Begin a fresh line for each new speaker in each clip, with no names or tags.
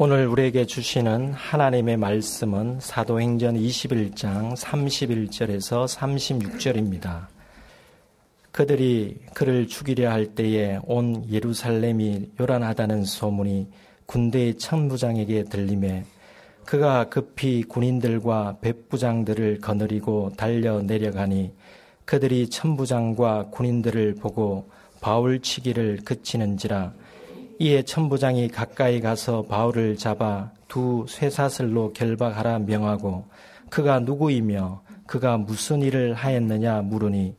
오늘 우리에게 주시는 하나님의 말씀은 사도행전 21장 31절에서 36절입니다. 그들이 그를 죽이려 할 때에 온 예루살렘이 요란하다는 소문이 군대의 천부장에게 들림에 그가 급히 군인들과 백부장들을 거느리고 달려 내려가니 그들이 천부장과 군인들을 보고 바울 치기를 그치는지라 이에 천부장이 가까이 가서 바울을 잡아 두 쇠사슬로 결박하라 명하고 그가 누구이며 그가 무슨 일을 하였느냐 물으니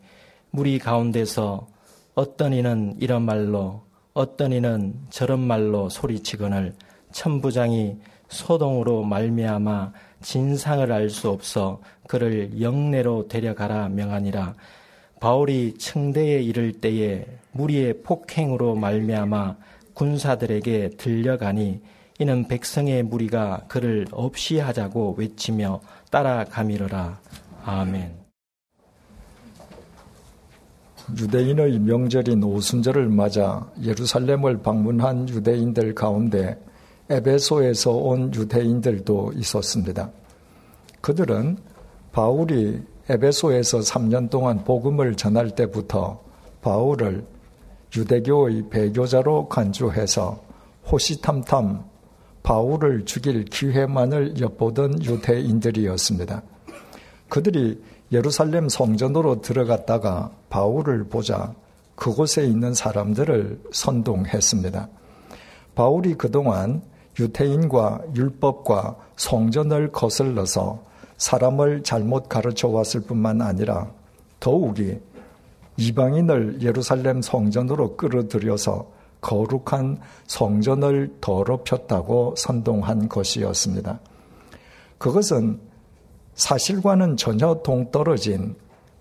무리 가운데서 어떤 이는 이런 말로 어떤 이는 저런 말로 소리치거늘 천부장이 소동으로 말미암아 진상을 알 수 없어 그를 영내로 데려가라 명하니라. 바울이 청대에 이를 때에 무리의 폭행으로 말미암아 군사들에게 들려가니 이는 백성의 무리가 그를 없이 하자고 외치며 따라가미르라. 아멘.
유대인의 명절인 오순절을 맞아 예루살렘을 방문한 유대인들 가운데 에베소에서 온 유대인들도 있었습니다. 그들은 바울이 에베소에서 3년 동안 복음을 전할 때부터 바울을 유대교의 배교자로 간주해서 호시탐탐 바울을 죽일 기회만을 엿보던 유대인들이었습니다. 그들이 예루살렘 성전으로 들어갔다가 바울을 보자 그곳에 있는 사람들을 선동했습니다. 바울이 그동안 유태인과 율법과 성전을 거슬러서 사람을 잘못 가르쳐 왔을 뿐만 아니라 더욱이 이방인을 예루살렘 성전으로 끌어들여서 거룩한 성전을 더럽혔다고 선동한 것이었습니다. 그것은 사실과는 전혀 동떨어진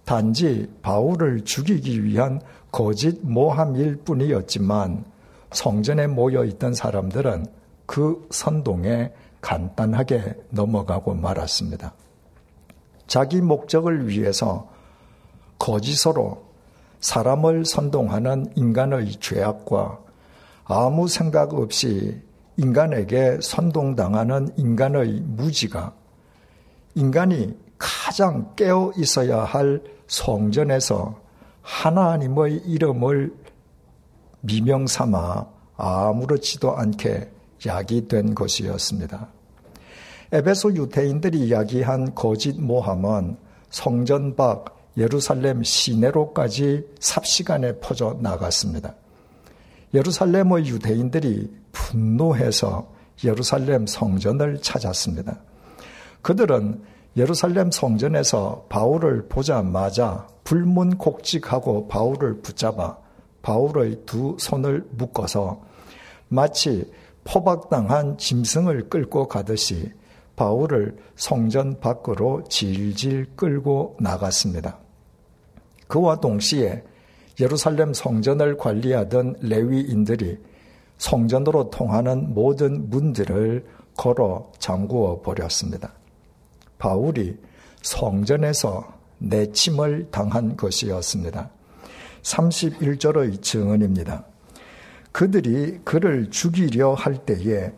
단지 바울을 죽이기 위한 거짓 모함일 뿐이었지만 성전에 모여 있던 사람들은 그 선동에 간단하게 넘어가고 말았습니다. 자기 목적을 위해서 거짓으로 사람을 선동하는 인간의 죄악과 아무 생각 없이 인간에게 선동당하는 인간의 무지가 인간이 가장 깨어 있어야 할 성전에서 하나님의 이름을 미명 삼아 아무렇지도 않게 야기된 것이었습니다. 에베소 유태인들이 이야기한 거짓 모함은 성전 밖 예루살렘 시내로까지 삽시간에 퍼져 나갔습니다. 예루살렘의 유대인들이 분노해서 예루살렘 성전을 찾았습니다. 그들은 예루살렘 성전에서 바울을 보자마자 불문곡직하고 바울을 붙잡아 바울의 두 손을 묶어서 마치 포박당한 짐승을 끌고 가듯이 바울을 성전 밖으로 질질 끌고 나갔습니다. 그와 동시에 예루살렘 성전을 관리하던 레위인들이 성전으로 통하는 모든 문들을 걸어 잠구어 버렸습니다. 바울이 성전에서 내침을 당한 것이었습니다. 31절의 증언입니다. 그들이 그를 죽이려 할 때에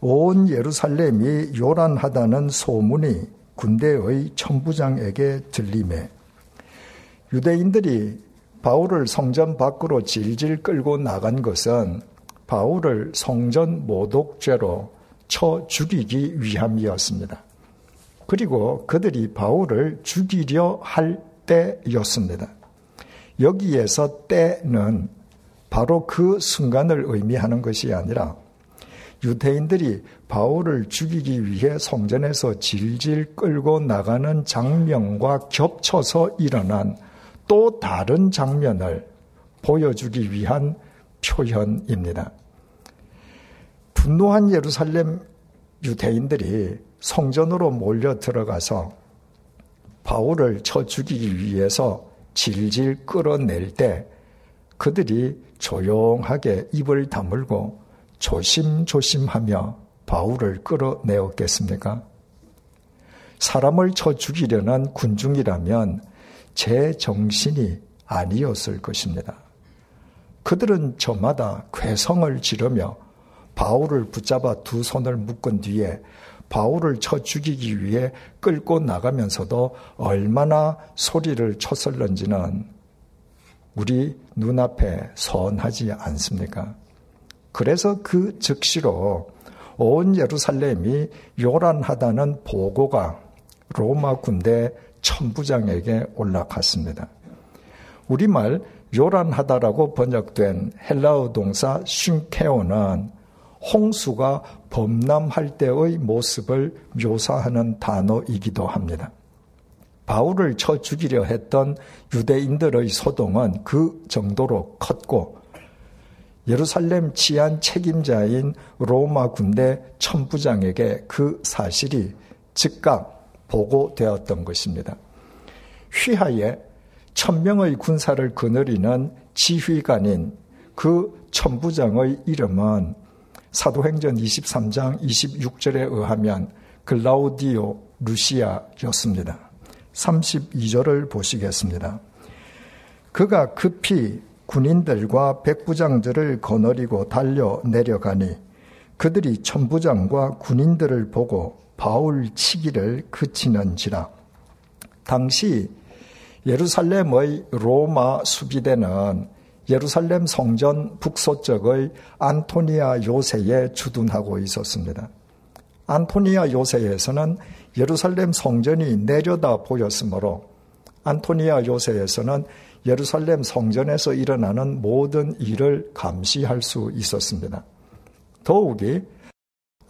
온 예루살렘이 요란하다는 소문이 군대의 천부장에게 들림에 유대인들이 바울을 성전 밖으로 질질 끌고 나간 것은 바울을 성전 모독죄로 쳐 죽이기 위함이었습니다. 그리고 그들이 바울을 죽이려 할 때였습니다. 여기에서 때는 바로 그 순간을 의미하는 것이 아니라 유대인들이 바울을 죽이기 위해 성전에서 질질 끌고 나가는 장면과 겹쳐서 일어난 또 다른 장면을 보여주기 위한 표현입니다. 분노한 예루살렘 유대인들이 성전으로 몰려 들어가서 바울을 쳐 죽이기 위해서 질질 끌어낼 때 그들이 조용하게 입을 다물고 조심조심하며 바울을 끌어내었겠습니까? 사람을 쳐 죽이려는 군중이라면 제 정신이 아니었을 것입니다. 그들은 저마다 괴성을 지르며 바울을 붙잡아 두 손을 묶은 뒤에 바울을 쳐 죽이기 위해 끌고 나가면서도 얼마나 소리를 쳤을런지는 우리 눈앞에 선하지 않습니까? 그래서 그 즉시로 온 예루살렘이 요란하다는 보고가 로마 군대 천부장에게 올라갔습니다. 우리말 요란하다라고 번역된 헬라어 동사 쉰케오는 홍수가 범람할 때의 모습을 묘사하는 단어이기도 합니다. 바울을 쳐 죽이려 했던 유대인들의 소동은 그 정도로 컸고 예루살렘 치안 책임자인 로마 군대 천부장에게 그 사실이 즉각 보고되었던 것입니다. 휘하에 천명의 군사를 거느리는 지휘관인 그 천부장의 이름은 사도행전 23장 26절에 의하면 글라우디오 루시아였습니다. 32절을 보시겠습니다. 그가 급히 군인들과 백부장들을 거느리고 달려 내려가니 그들이 천부장과 군인들을 보고 바울 치기를 그치는지라. 당시 예루살렘의 로마 수비대는 예루살렘 성전 북서쪽의 안토니아 요새에 주둔하고 있었습니다. 안토니아 요새에서는 예루살렘 성전이 내려다 보였으므로 안토니아 요새에서는 예루살렘 성전에서 일어나는 모든 일을 감시할 수 있었습니다. 더욱이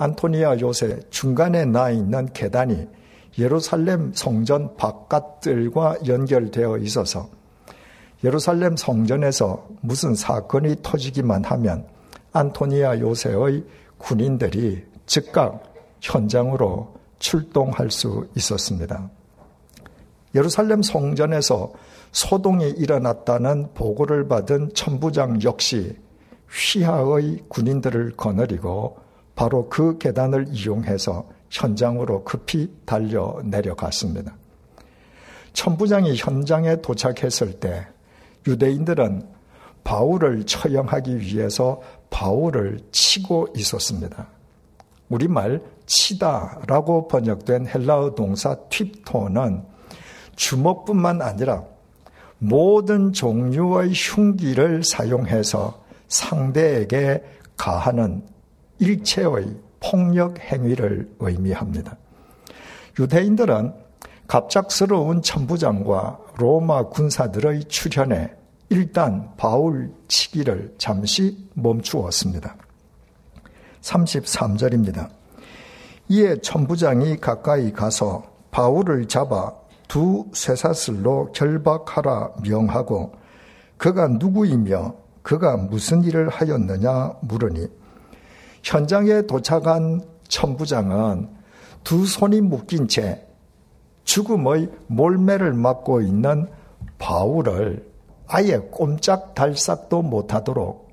안토니아 요새 중간에 나 있는 계단이 예루살렘 성전 바깥들과 연결되어 있어서 예루살렘 성전에서 무슨 사건이 터지기만 하면 안토니아 요새의 군인들이 즉각 현장으로 출동할 수 있었습니다. 예루살렘 성전에서 소동이 일어났다는 보고를 받은 천부장 역시 휘하의 군인들을 거느리고 바로 그 계단을 이용해서 현장으로 급히 달려 내려갔습니다. 천부장이 현장에 도착했을 때 유대인들은 바울을 처형하기 위해서 바울을 치고 있었습니다. 우리말 치다라고 번역된 헬라어 동사 팁토는 주먹뿐만 아니라 모든 종류의 흉기를 사용해서 상대에게 가하는 일체의 폭력 행위를 의미합니다. 유대인들은 갑작스러운 천부장과 로마 군사들의 출현에 일단 바울 치기를 잠시 멈추었습니다. 33절입니다. 이에 천부장이 가까이 가서 바울을 잡아 두 쇠사슬로 결박하라 명하고 그가 누구이며 그가 무슨 일을 하였느냐 물으니 현장에 도착한 천부장은 두 손이 묶인 채 죽음의 몰매를 맞고 있는 바울을 아예 꼼짝 달싹도 못하도록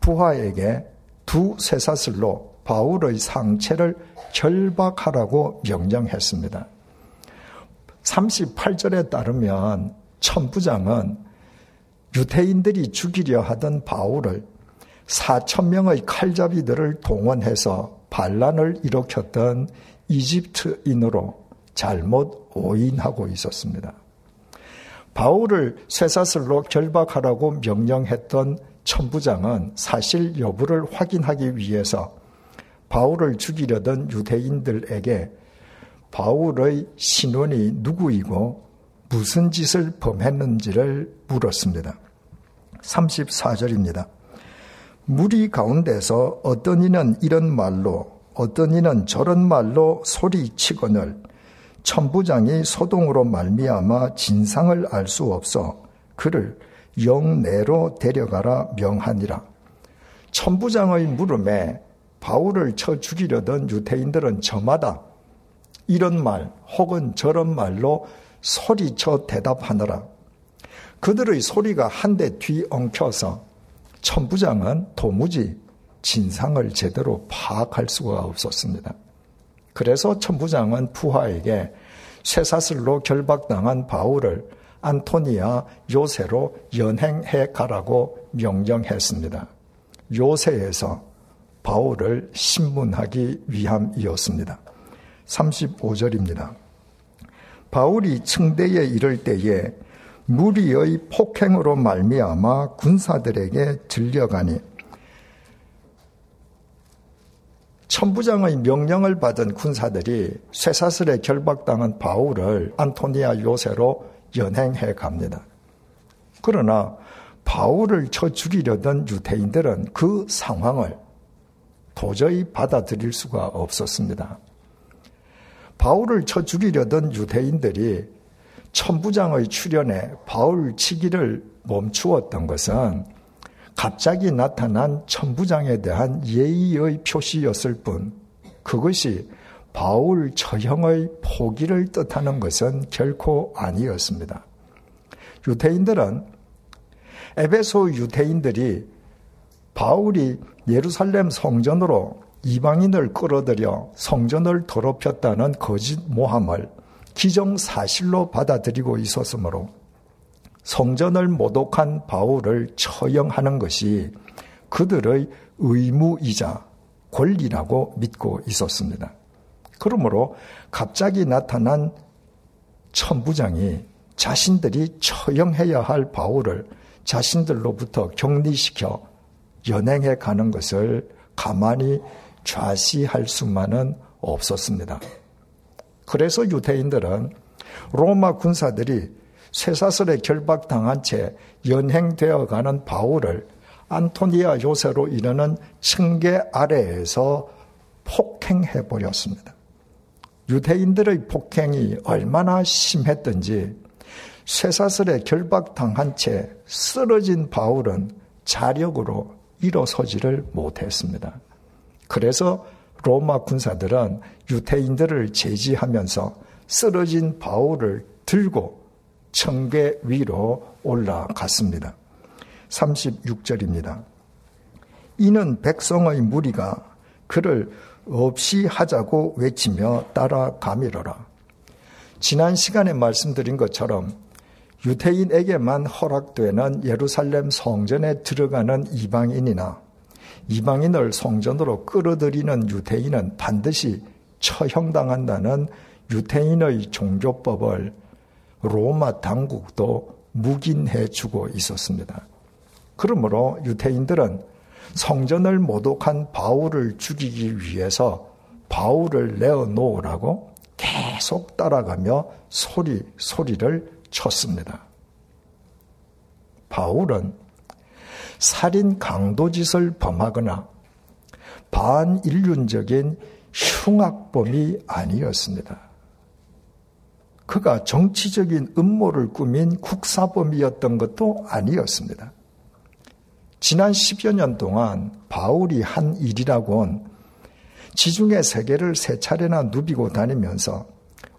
부하에게 두 쇠사슬로 바울의 상체를 결박하라고 명령했습니다. 38절에 따르면 천부장은 유태인들이 죽이려 하던 바울을 4천 명의 칼잡이들을 동원해서 반란을 일으켰던 이집트인으로 잘못 오인하고 있었습니다. 바울을 쇠사슬로 결박하라고 명령했던 천부장은 사실 여부를 확인하기 위해서 바울을 죽이려던 유대인들에게 바울의 신원이 누구이고 무슨 짓을 범했는지를 물었습니다. 34절입니다. 무리 가운데서 어떤 이는 이런 말로 어떤 이는 저런 말로 소리치거늘 천부장이 소동으로 말미암아 진상을 알 수 없어 그를 영내로 데려가라 명하니라. 천부장의 물음에 바울을 쳐 죽이려던 유태인들은 저마다 이런 말 혹은 저런 말로 소리쳐 대답하느라 그들의 소리가 한 대 뒤엉켜서 천부장은 도무지 진상을 제대로 파악할 수가 없었습니다. 그래서 천부장은 푸하에게 쇠사슬로 결박당한 바울을 안토니아 요새로 연행해 가라고 명령했습니다. 요새에서 바울을 신문하기 위함이었습니다. 35절입니다. 바울이 층대에 이를 때에 무리의 폭행으로 말미암아 군사들에게 들려가니 천부장의 명령을 받은 군사들이 쇠사슬에 결박당한 바울을 안토니아 요새로 연행해 갑니다. 그러나 바울을 쳐 죽이려던 유대인들은 그 상황을 도저히 받아들일 수가 없었습니다. 바울을 쳐 죽이려던 유대인들이 천부장의 출현에 바울 치기를 멈추었던 것은 갑자기 나타난 천부장에 대한 예의의 표시였을 뿐 그것이 바울 처형의 포기를 뜻하는 것은 결코 아니었습니다. 유대인들은 에베소 유대인들이 바울이 예루살렘 성전으로 이방인을 끌어들여 성전을 더럽혔다는 거짓 모함을 기정사실로 받아들이고 있었으므로 성전을 모독한 바울을 처형하는 것이 그들의 의무이자 권리라고 믿고 있었습니다. 그러므로 갑자기 나타난 천부장이 자신들이 처형해야 할 바울을 자신들로부터 격리시켜 연행해 가는 것을 가만히 좌시할 수만은 없었습니다. 그래서 유대인들은 로마 군사들이 쇠사슬에 결박당한 채 연행되어 가는 바울을 안토니아 요새로 이르는 층계 아래에서 폭행해 버렸습니다. 유대인들의 폭행이 얼마나 심했던지 쇠사슬에 결박당한 채 쓰러진 바울은 자력으로 일어서지를 못했습니다. 그래서 로마 군사들은 유태인들을 제지하면서 쓰러진 바울을 들고 청계 위로 올라갔습니다. 36절입니다. 이는 백성의 무리가 그를 없이 하자고 외치며 따라가미러라. 지난 시간에 말씀드린 것처럼 유태인에게만 허락되는 예루살렘 성전에 들어가는 이방인이나 이방인을 성전으로 끌어들이는 유태인은 반드시 처형당한다는 유태인의 종교법을 로마 당국도 묵인해 주고 있었습니다. 그러므로 유태인들은 성전을 모독한 바울을 죽이기 위해서 바울을 내어 놓으라고 계속 따라가며 소리, 소리를 쳤습니다. 바울은 살인 강도짓을 범하거나 반인륜적인 흉악범이 아니었습니다. 그가 정치적인 음모를 꾸민 국사범이었던 것도 아니었습니다. 지난 10여 년 동안 바울이 한 일이라곤 지중해 세계를 세 차례나 누비고 다니면서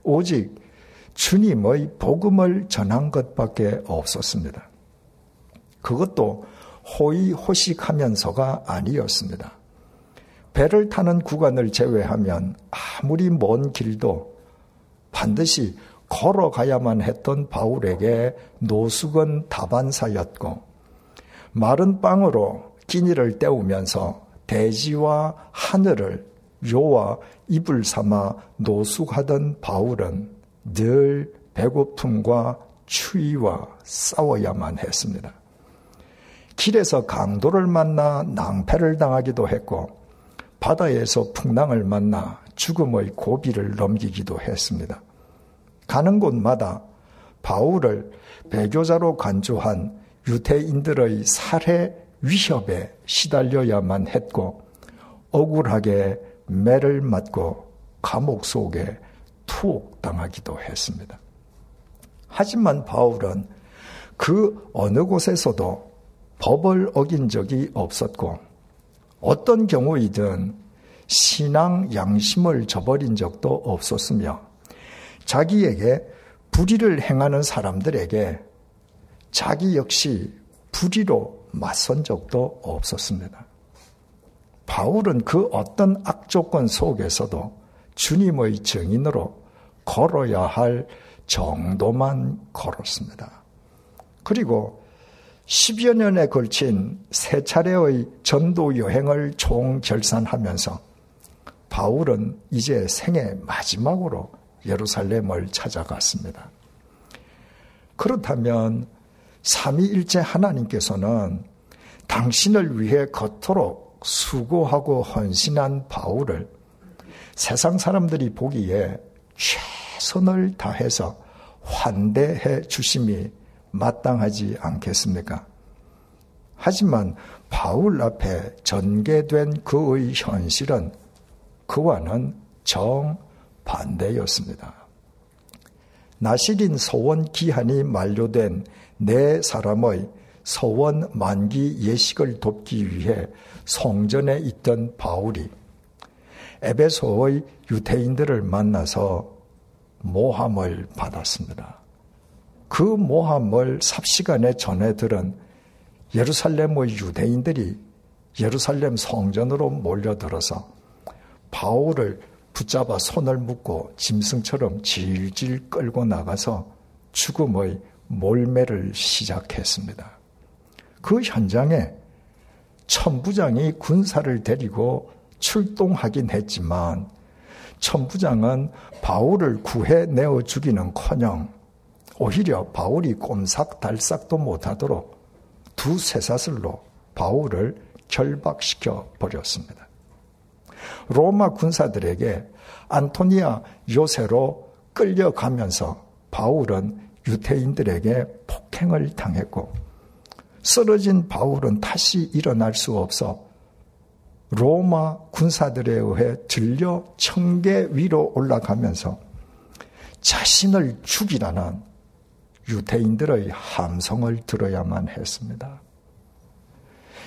오직 주님의 복음을 전한 것밖에 없었습니다. 그것도 호의호식하면서가 아니었습니다. 배를 타는 구간을 제외하면 아무리 먼 길도 반드시 걸어가야만 했던 바울에게 노숙은 다반사였고 마른 빵으로 끼니를 때우면서 대지와 하늘을 요와 입을 삼아 노숙하던 바울은 늘 배고픔과 추위와 싸워야만 했습니다. 길에서 강도를 만나 낭패를 당하기도 했고 바다에서 풍랑을 만나 죽음의 고비를 넘기기도 했습니다. 가는 곳마다 바울을 배교자로 간주한 유태인들의 살해 위협에 시달려야만 했고 억울하게 매를 맞고 감옥 속에 투옥당하기도 했습니다. 하지만 바울은 그 어느 곳에서도 법을 어긴 적이 없었고 어떤 경우이든 신앙 양심을 저버린 적도 없었으며 자기에게 불의를 행하는 사람들에게 자기 역시 불의로 맞선 적도 없었습니다. 바울은 그 어떤 악조건 속에서도 주님의 증인으로 걸어야 할 정도만 걸었습니다. 그리고 10여 년에 걸친 세 차례의 전도 여행을 총 결산하면서 바울은 이제 생애 마지막으로 예루살렘을 찾아갔습니다. 그렇다면 삼위일체 하나님께서는 당신을 위해 겉도록 수고하고 헌신한 바울을 세상 사람들이 보기에 최선을 다해서 환대해 주심이 마땅하지 않겠습니까? 하지만 바울 앞에 전개된 그의 현실은 그와는 정반대였습니다. 나시린 소원 기한이 만료된 네 사람의 소원 만기 예식을 돕기 위해 성전에 있던 바울이 에베소의 유대인들을 만나서 모함을 받았습니다. 그 모함을 삽시간에 전해 들은 예루살렘의 유대인들이 예루살렘 성전으로 몰려들어서 바울을 붙잡아 손을 묶고 짐승처럼 질질 끌고 나가서 죽음의 몰매를 시작했습니다. 그 현장에 천부장이 군사를 데리고 출동하긴 했지만 천부장은 바울을 구해내어 주기는 커녕 오히려 바울이 꼼삭달싹도 못하도록 두 쇠사슬로 바울을 결박시켜 버렸습니다. 로마 군사들에게 안토니아 요새로 끌려가면서 바울은 유태인들에게 폭행을 당했고 쓰러진 바울은 다시 일어날 수 없어 로마 군사들에 의해 들려 청계 위로 올라가면서 자신을 죽이라는 유대인들의 함성을 들어야만 했습니다.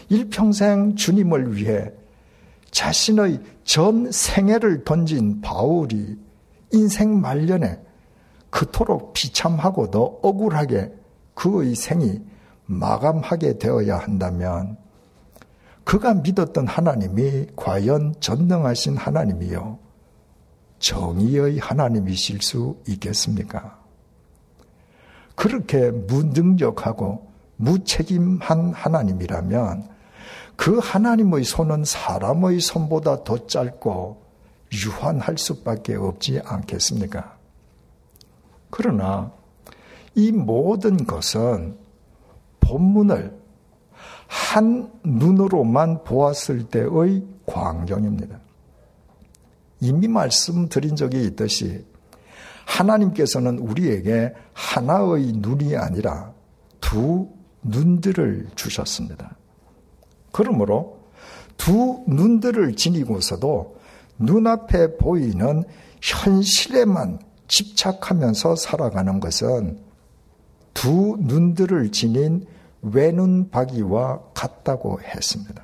일평생 주님을 위해 자신의 전 생애를 던진 바울이 인생 말년에 그토록 비참하고도 억울하게 그의 생이 마감하게 되어야 한다면 그가 믿었던 하나님이 과연 전능하신 하나님이요. 정의의 하나님이실 수 있겠습니까? 그렇게 무능력하고 무책임한 하나님이라면 그 하나님의 손은 사람의 손보다 더 짧고 유한할 수밖에 없지 않겠습니까? 그러나 이 모든 것은 본문을 한 눈으로만 보았을 때의 광경입니다. 이미 말씀드린 적이 있듯이 하나님께서는 우리에게 하나의 눈이 아니라 두 눈들을 주셨습니다. 그러므로 두 눈들을 지니고서도 눈앞에 보이는 현실에만 집착하면서 살아가는 것은 두 눈들을 지닌 외눈 박이와 같다고 했습니다.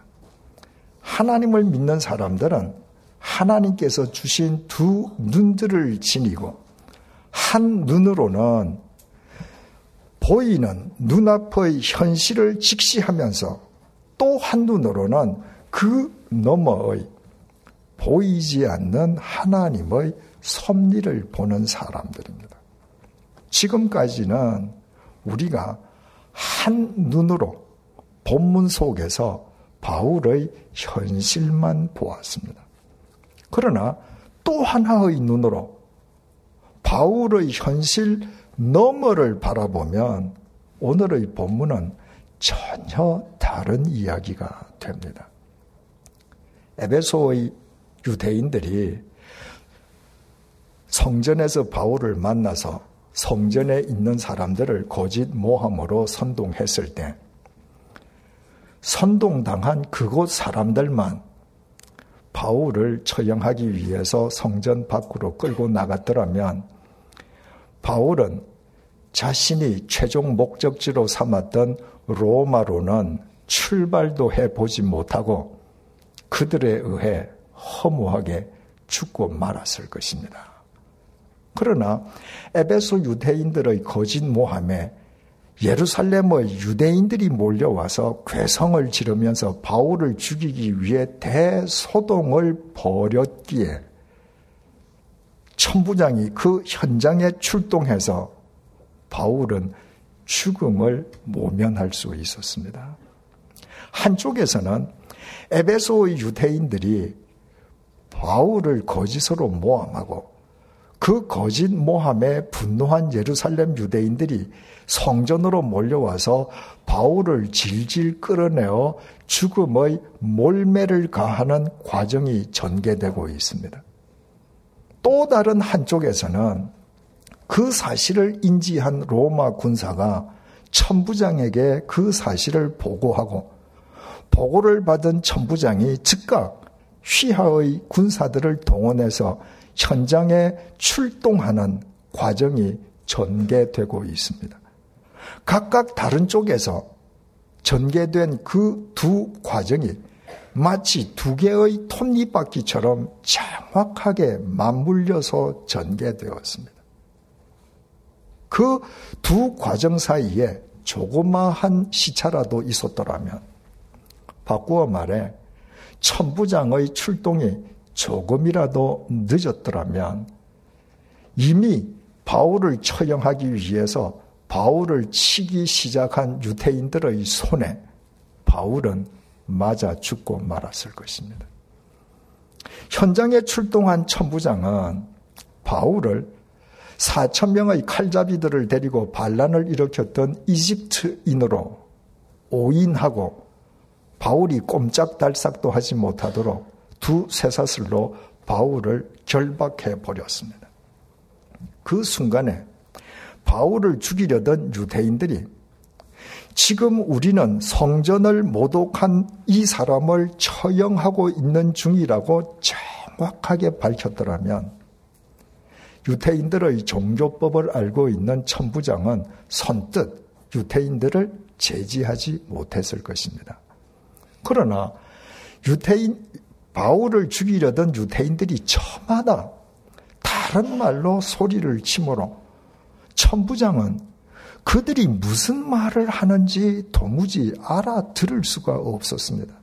하나님을 믿는 사람들은 하나님께서 주신 두 눈들을 지니고 한 눈으로는 보이는 눈앞의 현실을 직시하면서 또 한 눈으로는 그 너머의 보이지 않는 하나님의 섭리를 보는 사람들입니다. 지금까지는 우리가 한 눈으로 본문 속에서 바울의 현실만 보았습니다. 그러나 또 하나의 눈으로 바울의 현실 너머를 바라보면 오늘의 본문은 전혀 다른 이야기가 됩니다. 에베소의 유대인들이 성전에서 바울을 만나서 성전에 있는 사람들을 거짓 모함으로 선동했을 때 선동당한 그곳 사람들만 바울을 처형하기 위해서 성전 밖으로 끌고 나갔더라면 바울은 자신이 최종 목적지로 삼았던 로마로는 출발도 해보지 못하고 그들에 의해 허무하게 죽고 말았을 것입니다. 그러나 에베소 유대인들의 거짓 모함에 예루살렘의 유대인들이 몰려와서 괴성을 지르면서 바울을 죽이기 위해 대소동을 벌였기에 천부장이 그 현장에 출동해서 바울은 죽음을 모면할 수 있었습니다. 한쪽에서는 에베소의 유대인들이 바울을 거짓으로 모함하고 그 거짓 모함에 분노한 예루살렘 유대인들이 성전으로 몰려와서 바울을 질질 끌어내어 죽음의 몰매를 가하는 과정이 전개되고 있습니다. 또 다른 한쪽에서는 그 사실을 인지한 로마 군사가 천부장에게 그 사실을 보고하고 보고를 받은 천부장이 즉각 휘하의 군사들을 동원해서 현장에 출동하는 과정이 전개되고 있습니다. 각각 다른 쪽에서 전개된 그 두 과정이 마치 두 개의 톱니바퀴처럼 정확하게 맞물려서 전개되었습니다. 그 두 과정 사이에 조그마한 시차라도 있었더라면 바꾸어 말해 천부장의 출동이 조금이라도 늦었더라면 이미 바울을 처형하기 위해서 바울을 치기 시작한 유태인들의 손에 바울은 맞아 죽고 말았을 것입니다. 현장에 출동한 천부장은 바울을 4천 명의 칼잡이들을 데리고 반란을 일으켰던 이집트인으로 오인하고 바울이 꼼짝달싹도 하지 못하도록 두 쇠사슬로 바울을 결박해 버렸습니다. 그 순간에 바울을 죽이려던 유대인들이 지금 우리는 성전을 모독한 이 사람을 처형하고 있는 중이라고 정확하게 밝혔더라면 유태인들의 종교법을 알고 있는 천부장은 선뜻 유태인들을 제지하지 못했을 것입니다. 그러나 유태인 바울을 죽이려던 유태인들이 저마다 다른 말로 소리를 치므로 천부장은 그들이 무슨 말을 하는지 도무지 알아들을 수가 없었습니다.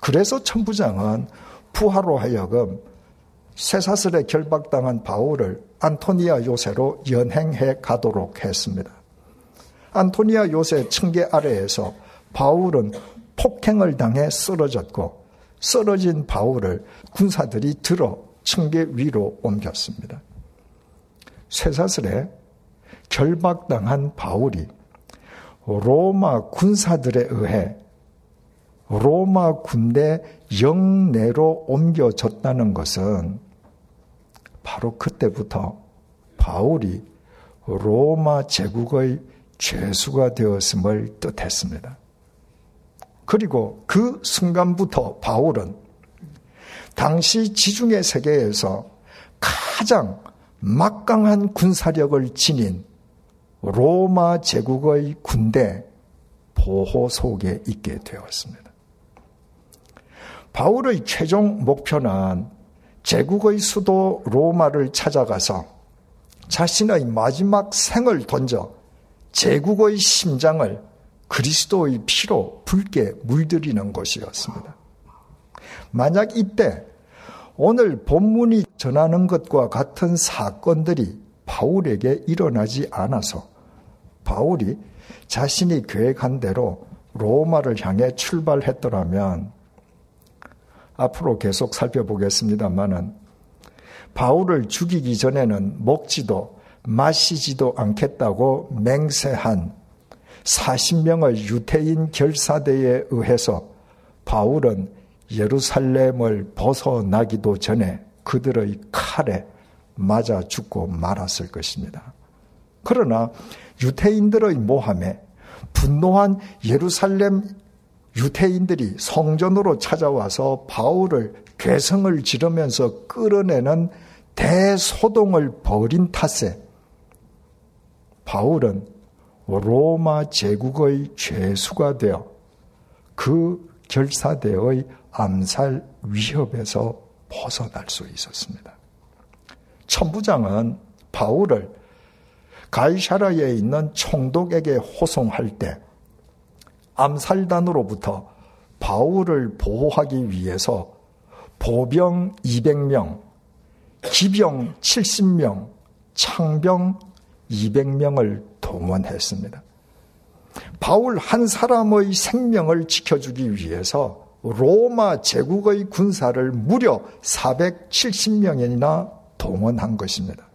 그래서 천부장은 부하로 하여금 쇠사슬에 결박당한 바울을 안토니아 요새로 연행해 가도록 했습니다. 안토니아 요새 층계 아래에서 바울은 폭행을 당해 쓰러졌고 쓰러진 바울을 군사들이 들어 층계 위로 옮겼습니다. 쇠사슬에 결박당한 바울이 로마 군사들에 의해 로마 군대 영내로 옮겨졌다는 것은 바로 그때부터 바울이 로마 제국의 죄수가 되었음을 뜻했습니다. 그리고 그 순간부터 바울은 당시 지중해 세계에서 가장 막강한 군사력을 지닌 로마 제국의 군대 보호 속에 있게 되었습니다. 바울의 최종 목표는 제국의 수도 로마를 찾아가서 자신의 마지막 생을 던져 제국의 심장을 그리스도의 피로 붉게 물들이는 것이었습니다. 만약 이때 오늘 본문이 전하는 것과 같은 사건들이 바울에게 일어나지 않아서 바울이 자신이 계획한 대로 로마를 향해 출발했더라면 앞으로 계속 살펴보겠습니다만은 바울을 죽이기 전에는 먹지도 마시지도 않겠다고 맹세한 40명의 유태인 결사대에 의해서 바울은 예루살렘을 벗어나기도 전에 그들의 칼에 맞아 죽고 말았을 것입니다. 그러나 유태인들의 모함에 분노한 예루살렘 유태인들이 성전으로 찾아와서 바울을 괴성을 지르면서 끌어내는 대소동을 벌인 탓에 바울은 로마 제국의 죄수가 되어 그 결사대의 암살 위협에서 벗어날 수 있었습니다. 천부장은 바울을 가이샤라에 있는 총독에게 호송할 때 암살단으로부터 바울을 보호하기 위해서 보병 200명, 기병 70명, 창병 200명을 동원했습니다. 바울 한 사람의 생명을 지켜주기 위해서 로마 제국의 군사를 무려 470명이나 동원한 것입니다.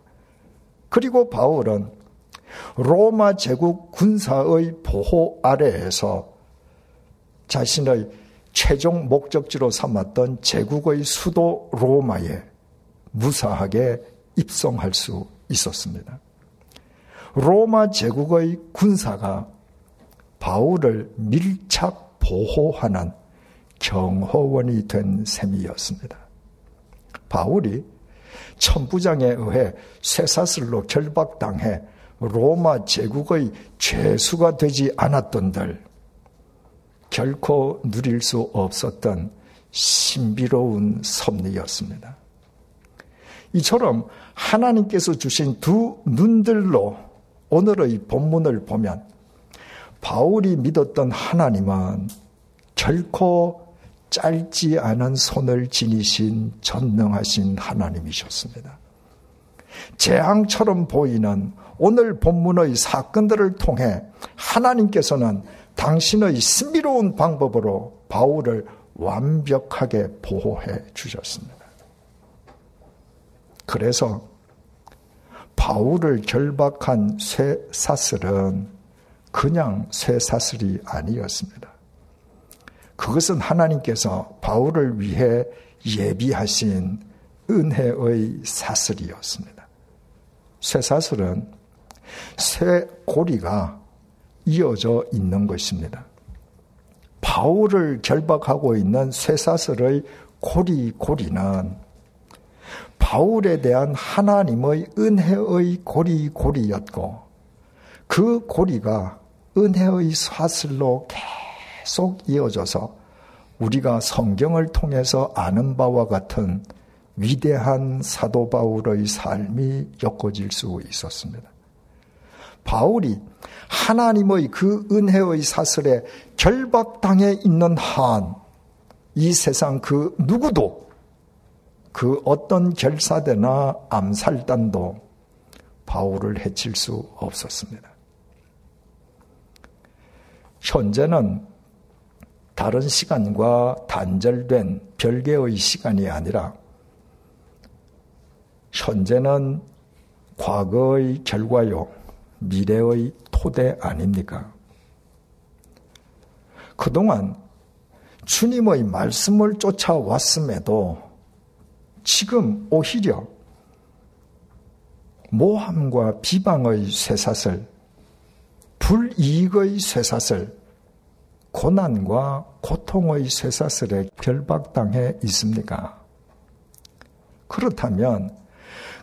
그리고 바울은 로마 제국 군사의 보호 아래에서 자신의 최종 목적지로 삼았던 제국의 수도 로마에 무사하게 입성할 수 있었습니다. 로마 제국의 군사가 바울을 밀착 보호하는 경호원이 된 셈이었습니다. 바울이 천부장에 의해 쇠사슬로 결박당해 로마 제국의 죄수가 되지 않았던들 결코 누릴 수 없었던 신비로운 섭리였습니다. 이처럼 하나님께서 주신 두 눈들로 오늘의 본문을 보면 바울이 믿었던 하나님은 결코 짧지 않은 손을 지니신 전능하신 하나님이셨습니다. 재앙처럼 보이는 오늘 본문의 사건들을 통해 하나님께서는 당신의 신비로운 방법으로 바울을 완벽하게 보호해 주셨습니다. 그래서 바울을 결박한 쇠사슬은 그냥 쇠사슬이 아니었습니다. 그것은 하나님께서 바울을 위해 예비하신 은혜의 사슬이었습니다. 쇠사슬은 쇠 고리가 이어져 있는 것입니다. 바울을 결박하고 있는 쇠사슬의 고리 고리는 바울에 대한 하나님의 은혜의 고리 고리였고 그 고리가 은혜의 사슬로 계속 이어져서 우리가 성경을 통해서 아는 바와 같은 위대한 사도 바울의 삶이 엮어질 수 있었습니다. 바울이 하나님의 그 은혜의 사슬에 결박당해 있는 한, 이 세상 그 누구도 그 어떤 결사대나 암살단도 바울을 해칠 수 없었습니다. 현재는 다른 시간과 단절된 별개의 시간이 아니라 현재는 과거의 결과요, 미래의 토대 아닙니까? 그동안 주님의 말씀을 쫓아왔음에도 지금 오히려 모함과 비방의 쇠사슬, 불이익의 쇠사슬, 고난과 고통의 쇠사슬에 결박당해 있습니까? 그렇다면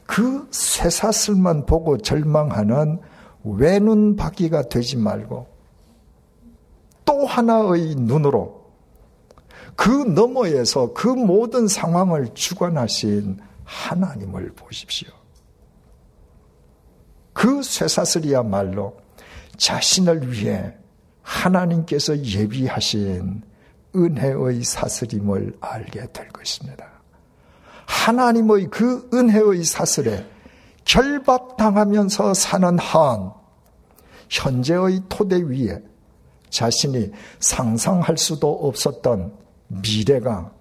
그 쇠사슬만 보고 절망하는 외눈박이가 되지 말고 또 하나의 눈으로 그 너머에서 그 모든 상황을 주관하신 하나님을 보십시오. 그 쇠사슬이야말로 자신을 위해 하나님께서 예비하신 은혜의 사슬임을 알게 될 것입니다. 하나님의 그 은혜의 사슬에 결박당하면서 사는 한, 현재의 토대 위에 자신이 상상할 수도 없었던 미래가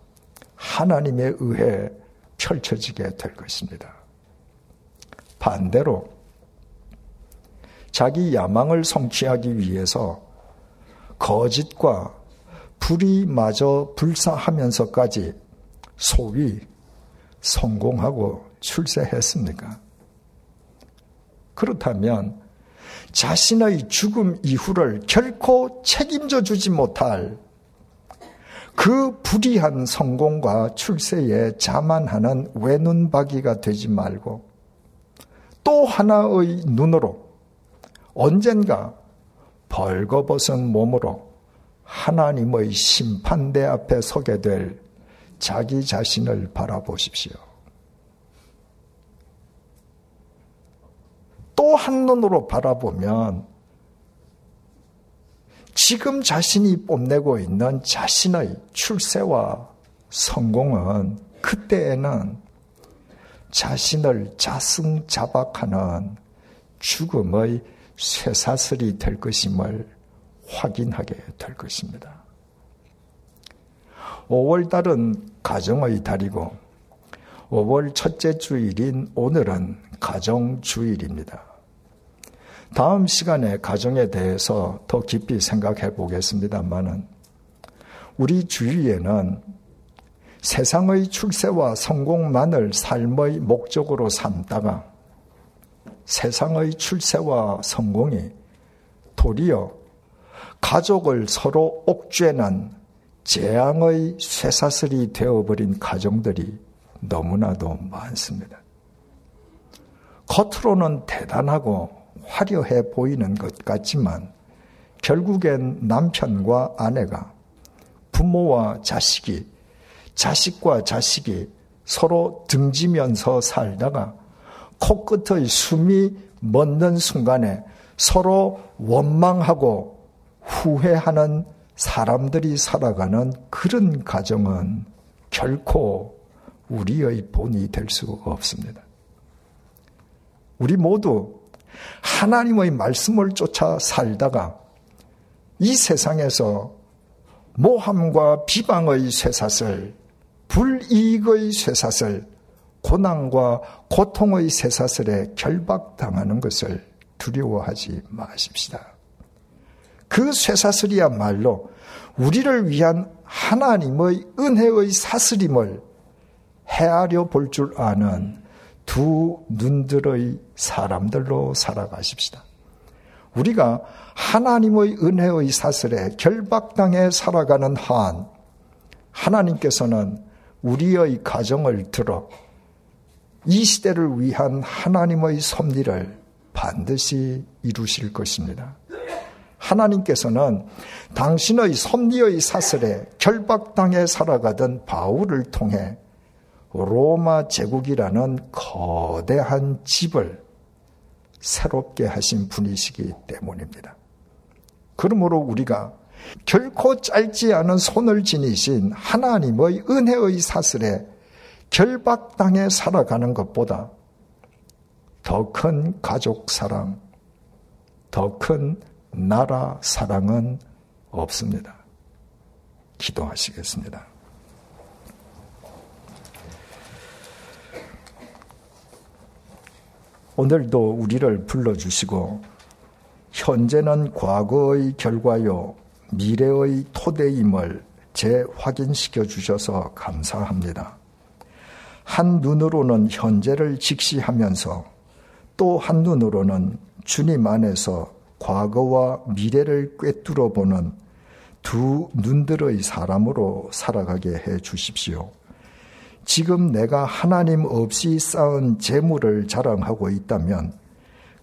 하나님에 의해 펼쳐지게 될 것입니다. 반대로 자기 야망을 성취하기 위해서 거짓과 불이 마저 불사하면서까지 소위 성공하고 출세했습니까? 그렇다면 자신의 죽음 이후를 결코 책임져 주지 못할 그 불의한 성공과 출세에 자만하는 외눈박이가 되지 말고 또 하나의 눈으로 언젠가 벌거벗은 몸으로 하나님의 심판대 앞에 서게 될 자기 자신을 바라보십시오. 또 한 눈으로 바라보면 지금 자신이 뽐내고 있는 자신의 출세와 성공은 그때에는 자신을 자승자박하는 죽음의 쇠사슬이 될 것임을 확인하게 될 것입니다. 5월달은 가정의 달이고 5월 첫째 주일인 오늘은 가정주일입니다. 다음 시간에 가정에 대해서 더 깊이 생각해 보겠습니다만은 우리 주위에는 세상의 출세와 성공만을 삶의 목적으로 삼다가 세상의 출세와 성공이 도리어 가족을 서로 옥죄는 재앙의 쇠사슬이 되어버린 가정들이 너무나도 많습니다. 겉으로는 대단하고 화려해 보이는 것 같지만 결국엔 남편과 아내가 부모와 자식이 자식과 자식이 서로 등지면서 살다가 코끝의 숨이 멎는 순간에 서로 원망하고 후회하는 사람들이 살아가는 그런 가정은 결코 우리의 본이 될 수 없습니다. 우리 모두 하나님의 말씀을 쫓아 살다가 이 세상에서 모함과 비방의 쇠사슬, 불이익의 쇠사슬, 고난과 고통의 쇠사슬에 결박당하는 것을 두려워하지 마십시다. 그 쇠사슬이야말로 우리를 위한 하나님의 은혜의 사슬임을 헤아려 볼 줄 아는 두 눈들의 사람들로 살아가십시다. 우리가 하나님의 은혜의 사슬에 결박당해 살아가는 한 하나님께서는 우리의 가정을 들어 이 시대를 위한 하나님의 섭리를 반드시 이루실 것입니다. 하나님께서는 당신의 섭리의 사슬에 결박당해 살아가던 바울을 통해 로마 제국이라는 거대한 집을 새롭게 하신 분이시기 때문입니다. 그러므로 우리가 결코 짧지 않은 손을 지니신 하나님의 은혜의 사슬에 결박당해 살아가는 것보다 더 큰 가족 사랑, 더 큰 나라 사랑은 없습니다. 기도하시겠습니다. 오늘도 우리를 불러주시고 현재는 과거의 결과요 미래의 토대임을 재확인시켜 주셔서 감사합니다. 한 눈으로는 현재를 직시하면서 또 한 눈으로는 주님 안에서 과거와 미래를 꿰뚫어 보는 두 눈들의 사람으로 살아가게 해 주십시오. 지금 내가 하나님 없이 쌓은 재물을 자랑하고 있다면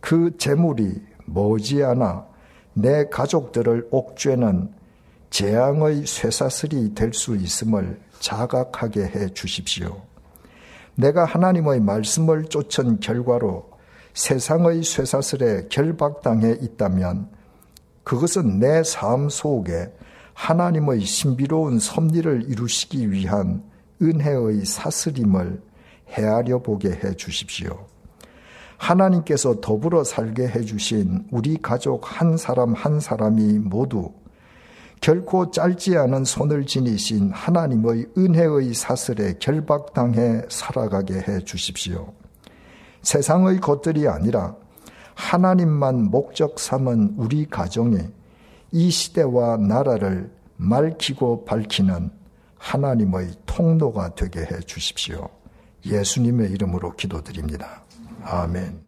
그 재물이 머지않아 내 가족들을 옥죄는 재앙의 쇠사슬이 될 수 있음을 자각하게 해 주십시오. 내가 하나님의 말씀을 쫓은 결과로 세상의 쇠사슬에 결박당해 있다면 그것은 내 삶 속에 하나님의 신비로운 섭리를 이루시기 위한 은혜의 사슬임을 헤아려 보게 해 주십시오. 하나님께서 더불어 살게 해 주신 우리 가족 한 사람 한 사람이 모두 결코 짧지 않은 손을 지니신 하나님의 은혜의 사슬에 결박당해 살아가게 해 주십시오. 세상의 것들이 아니라 하나님만 목적 삼은 우리 가정이 이 시대와 나라를 맑히고 밝히는 하나님의 통로가 되게 해 주십시오. 예수님의 이름으로 기도드립니다. 아멘.